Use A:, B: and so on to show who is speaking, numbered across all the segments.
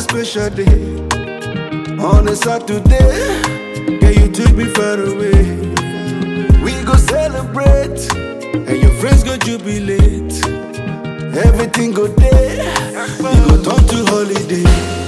A: special day. On a Saturday, yeah, you took me far away. We go celebrate, and your friends go jubilate. Everything go there, you go turn to holiday.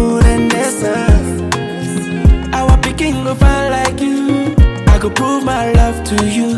A: to you.